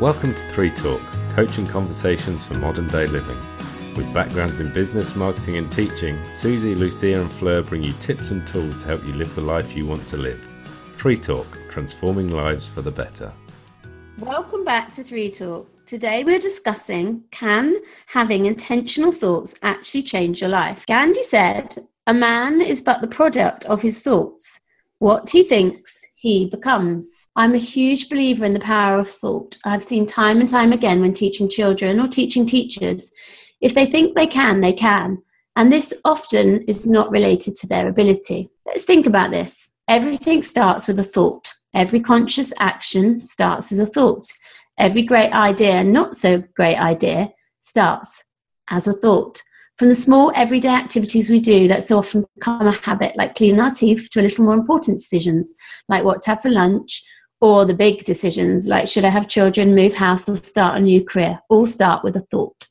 Welcome to Three Talk, coaching conversations for modern day living. With backgrounds in business, marketing, and teaching, Susie, Lucia, and Fleur bring you tips and tools to help you live the life you want to live. Three Talk, transforming lives for the better. Welcome back to Three Talk. Today we're discussing can having intentional thoughts actually change your life? Gandhi said, A man is but the product of his thoughts. What he thinks, he becomes. I'm a huge believer in the power of thought. I've seen time and time again when teaching children or teaching teachers, if they think they can, they can. And this often is not related to their ability. Let's think about this. Everything starts with a thought. Every conscious action starts as a thought. Every great idea, not so great idea, starts as a thought. From the small everyday activities we do that so often become a habit, like cleaning our teeth, to a little more important decisions, like what to have for lunch, or the big decisions, like should I have children, move house, or start a new career, all start with a thought.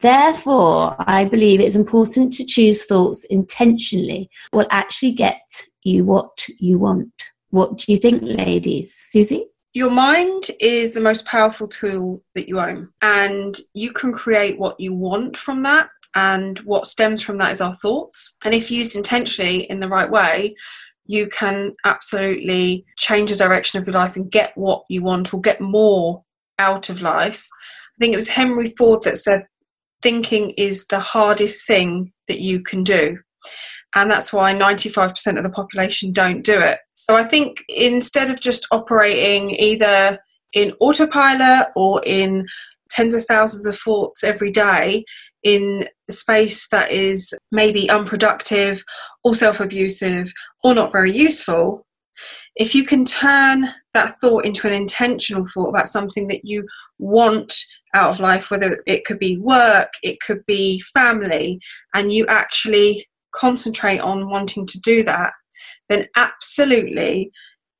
Therefore, I believe it's important to choose thoughts intentionally will actually get you what you want. What do you think, ladies? Susie? Your mind is the most powerful tool that you own, and you can create what you want from that and what stems from that is our thoughts. And if used intentionally in the right way, you can absolutely change the direction of your life and get what you want or get more out of life. I think it was Henry Ford that said, thinking is the hardest thing that you can do. And that's why 95% of the population don't do it. So I think instead of just operating either in autopilot or in tens of thousands of thoughts every day, in a space that is maybe unproductive or self abusive or not very useful, if you can turn that thought into an intentional thought about something that you want out of life, whether it could be work, it could be family, and you actually concentrate on wanting to do that, then absolutely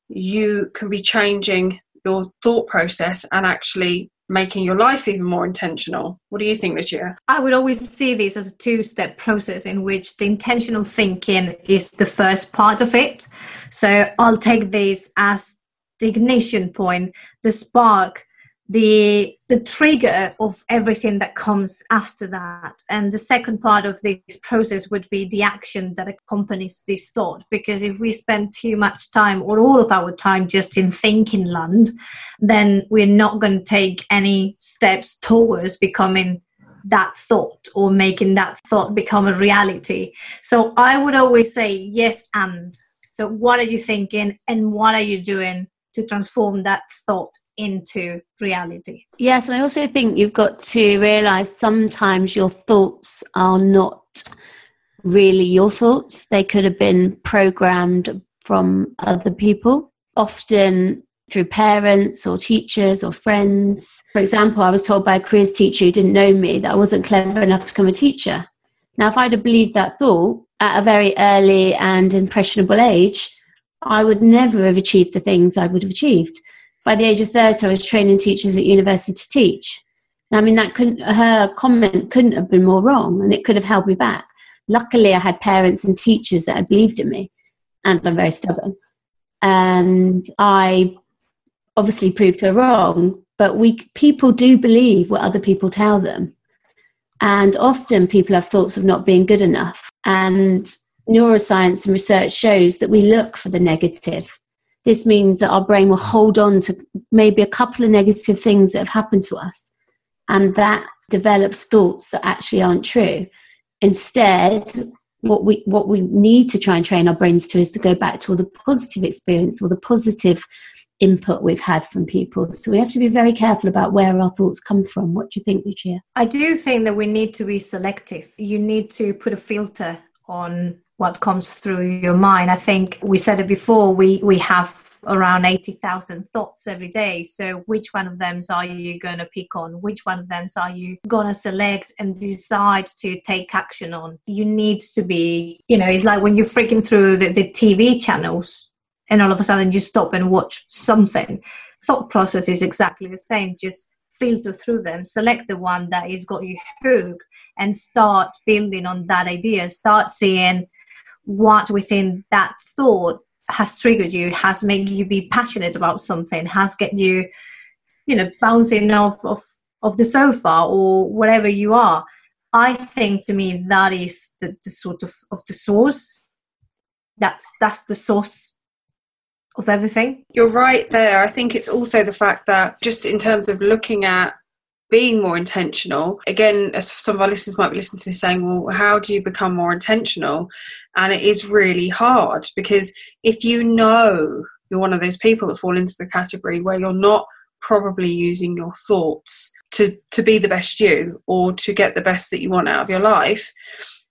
you can be changing your thought process and actually making your life even more intentional. What do you think, Lucia? I would always see this as a two step process in which the intentional thinking is the first part of it. So I'll take this as the ignition point, the spark the the trigger of everything that comes after that. And the second part of this process would be the action that accompanies this thought. Because if we spend too much time or all of our time just in thinking land then we're not going to take any steps towards becoming that thought or making that thought become a reality. So i would always say yes and. So what are you thinking and what are you doing to transform that thought into reality. Yes, and I also think you've got to realize sometimes your thoughts are not really your thoughts, they could have been programmed from other people, often through parents or teachers or friends. For example, I was told by a careers teacher who didn't know me that I wasn't clever enough to become a teacher. Now, if I'd have believed that thought at a very early and impressionable age, I would never have achieved the things I would have achieved by the age of 30, I was training teachers at university to teach. I mean, that couldn't, her comment couldn't have been more wrong and it could have held me back. Luckily, I had parents and teachers that had believed in me, and I'm very stubborn. And I obviously proved her wrong, but we people do believe what other people tell them. And often people have thoughts of not being good enough. And neuroscience and research shows that we look for the negative this means that our brain will hold on to maybe a couple of negative things that have happened to us and that develops thoughts that actually aren't true instead what we what we need to try and train our brains to is to go back to all the positive experience or the positive input we've had from people. So we have to be very careful about where our thoughts come from. What do you think, Lucia? I do think that we need to be selective. You need to put a filter on what comes through your mind. I think we said it before, we, we have around 80,000 thoughts every day. So, which one of them are you going to pick on? Which one of them are you going to select and decide to take action on? You need to be, you know, it's like when you're freaking through the, the TV channels and all of a sudden you stop and watch something. Thought process is exactly the same. Just filter through them, select the one that is got you hooked, and start building on that idea. Start seeing what within that thought has triggered you, has made you be passionate about something, has get you you know bouncing off of of the sofa or whatever you are i think to me that is the, the sort of of the source that's that's the source of everything You're right there. I think it's also the fact that just in terms of looking at being more intentional, again, as some of our listeners might be listening to this saying, well, how do you become more intentional? And it is really hard because if you know you're one of those people that fall into the category where you're not probably using your thoughts to, to be the best you or to get the best that you want out of your life,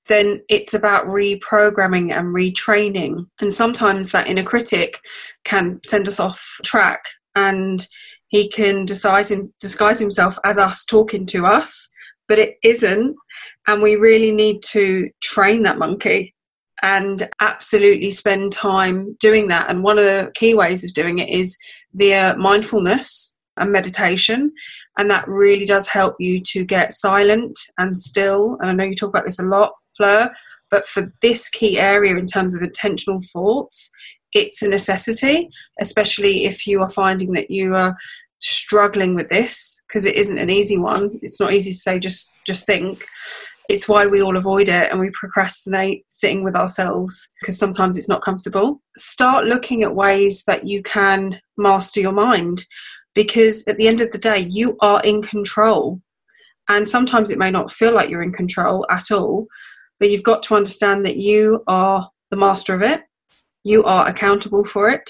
then it's about reprogramming and retraining. And sometimes that inner critic can send us off track and he can disguise, him, disguise himself as us talking to us, but it isn't. And we really need to train that monkey and absolutely spend time doing that. And one of the key ways of doing it is via mindfulness and meditation. And that really does help you to get silent and still. And I know you talk about this a lot, Fleur, but for this key area in terms of intentional thoughts, it's a necessity, especially if you are finding that you are struggling with this because it isn't an easy one. It's not easy to say just just think. It's why we all avoid it and we procrastinate sitting with ourselves because sometimes it's not comfortable. Start looking at ways that you can master your mind because at the end of the day, you are in control. And sometimes it may not feel like you're in control at all, but you've got to understand that you are the master of it, you are accountable for it.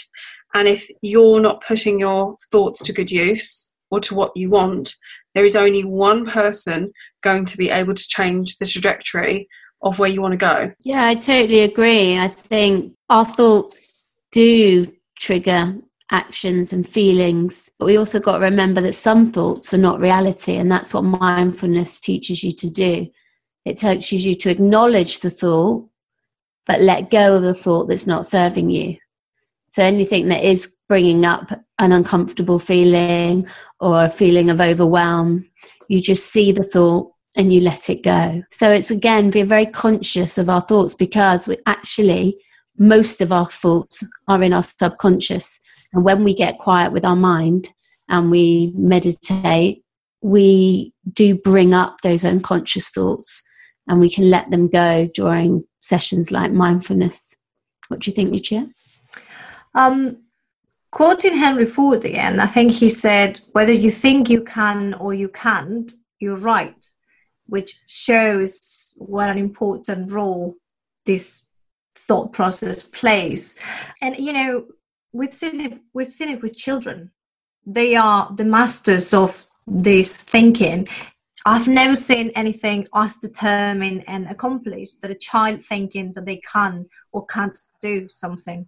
And if you're not putting your thoughts to good use or to what you want, there is only one person going to be able to change the trajectory of where you want to go. Yeah, I totally agree. I think our thoughts do trigger actions and feelings, but we also got to remember that some thoughts are not reality, and that's what mindfulness teaches you to do. It teaches you to acknowledge the thought, but let go of the thought that's not serving you. So anything that is bringing up an uncomfortable feeling or a feeling of overwhelm, you just see the thought and you let it go. So it's again being very conscious of our thoughts because we actually most of our thoughts are in our subconscious. And when we get quiet with our mind and we meditate, we do bring up those unconscious thoughts and we can let them go during sessions like mindfulness. What do you think, Lucia? Um, quoting Henry Ford again, I think he said, whether you think you can or you can't, you're right, which shows what an important role this thought process plays. And, you know, we've seen it, we've seen it with children. They are the masters of this thinking. I've never seen anything as determined and accomplished that a child thinking that they can or can't do something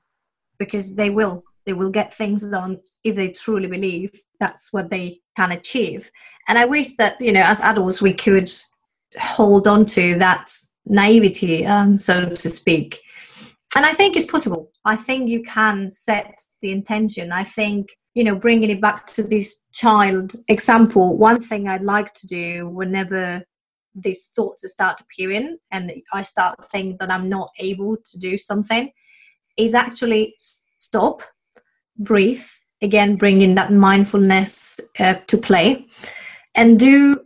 because they will. They will get things done if they truly believe that's what they can achieve. And i wish that you know as adults we could hold on to that naivety um, so to speak and i think it's possible. I think you can set the intention. I think you know bringing it back to this child example one thing i'd like to do whenever these thoughts start appearing and i start thinking that i'm not able to do something is actually stop, breathe, again, bringing that mindfulness uh, to play, and do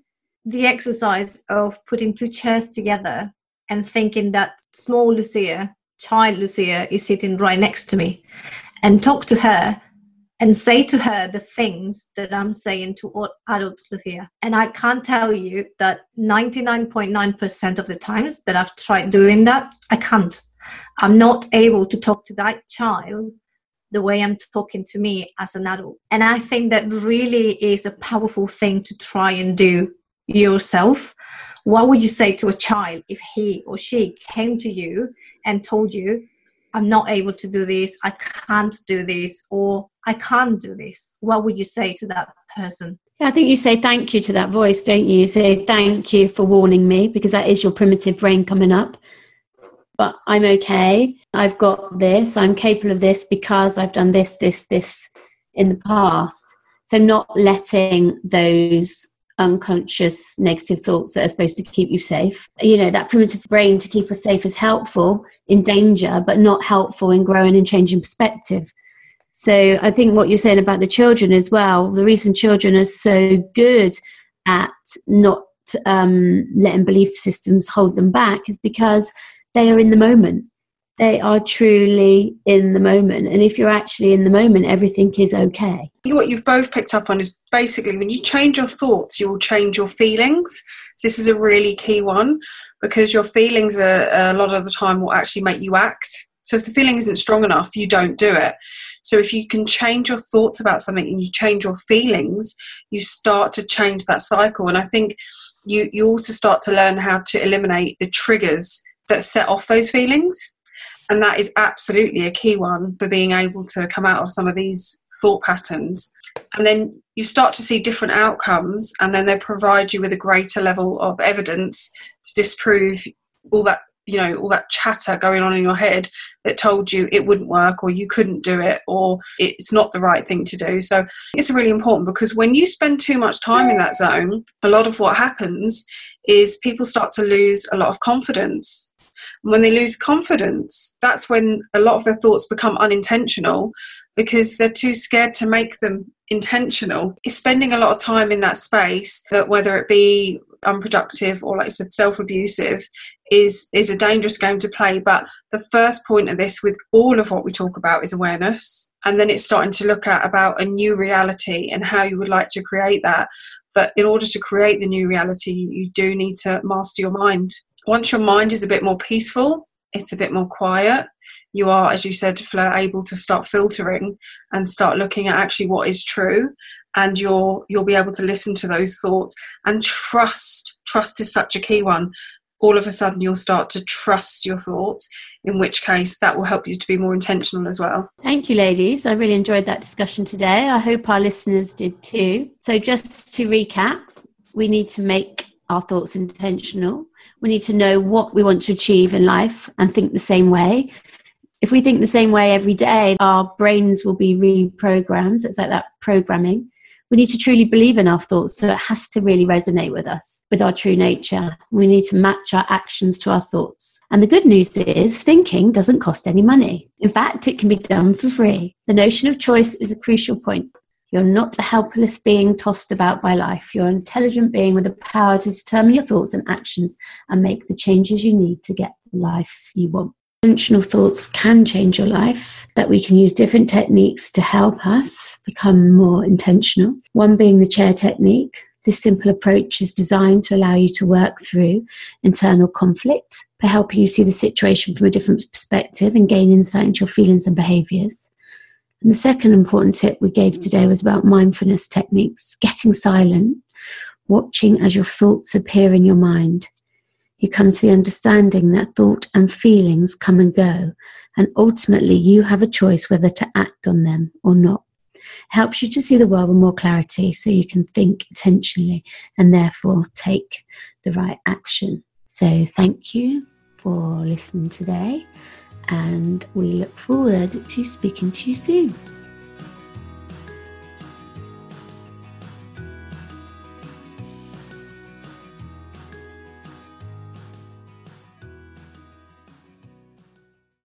the exercise of putting two chairs together and thinking that small Lucia, child Lucia, is sitting right next to me, and talk to her and say to her the things that I'm saying to all adult Lucia. And I can't tell you that 99.9% of the times that I've tried doing that, I can't. I'm not able to talk to that child the way I'm talking to me as an adult. And I think that really is a powerful thing to try and do yourself. What would you say to a child if he or she came to you and told you, I'm not able to do this, I can't do this, or I can't do this? What would you say to that person? I think you say thank you to that voice, don't you? you say thank you for warning me because that is your primitive brain coming up but I'm okay. I've got this. I'm capable of this because I've done this, this, this in the past. So, not letting those unconscious negative thoughts that are supposed to keep you safe. You know, that primitive brain to keep us safe is helpful in danger, but not helpful in growing and changing perspective. So I think what you're saying about the children as well, the reason children are so good at not um, letting belief systems hold them back is because they are in the moment. They are truly in the moment. And if you're actually in the moment, everything is okay. What you've both picked up on is basically when you change your thoughts, you will change your feelings. This is a really key one because your feelings are, a lot of the time will actually make you act. So if the feeling isn't strong enough, you don't do it. So if you can change your thoughts about something and you change your feelings, you start to change that cycle. And I think you you also start to learn how to eliminate the triggers that set off those feelings and that is absolutely a key one for being able to come out of some of these thought patterns. And then you start to see different outcomes and then they provide you with a greater level of evidence to disprove all that you know all that chatter going on in your head that told you it wouldn't work or you couldn't do it or it's not the right thing to do. So it's really important because when you spend too much time in that zone a lot of what happens is people start to lose a lot of confidence when they lose confidence that's when a lot of their thoughts become unintentional because they're too scared to make them intentional. It's spending a lot of time in that space that whether it be unproductive or like I said self-abusive is is a dangerous game to play. But the first point of this with all of what we talk about is awareness. And then it's starting to look at about a new reality and how you would like to create that. But in order to create the new reality you do need to master your mind once your mind is a bit more peaceful it's a bit more quiet. You are as you said Fleur, able to start filtering and start looking at actually what is true and you'll you'll be able to listen to those thoughts. And trust trust is such a key one. All of a sudden you'll start to trust your thoughts in which case that will help you to be more intentional as well. Thank you ladies. I really enjoyed that discussion today. I hope our listeners did too. So just to recap we need to make our thoughts intentional we need to know what we want to achieve in life and think the same way if we think the same way every day our brains will be reprogrammed it's like that programming we need to truly believe in our thoughts. So it has to really resonate with us, with our true nature. We need to match our actions to our thoughts. And the good news is, thinking doesn't cost any money. In fact, it can be done for free. The notion of choice is a crucial point. You're not a helpless being tossed about by life. You're an intelligent being with the power to determine your thoughts and actions and make the changes you need to get the life you want intentional thoughts can change your life, that we can use different techniques to help us become more intentional. One being the chair technique. This simple approach is designed to allow you to work through internal conflict by helping you see the situation from a different perspective and gain insight into your feelings and behaviors. And the second important tip we gave mm. today was about mindfulness techniques, getting silent, watching as your thoughts appear in your mind you come to the understanding that thought and feelings come and go, and ultimately you have a choice whether to act on them or not. It helps you to see the world with more clarity so you can think intentionally and therefore take the right action. So, thank you for listening today, and we look forward to speaking to you soon.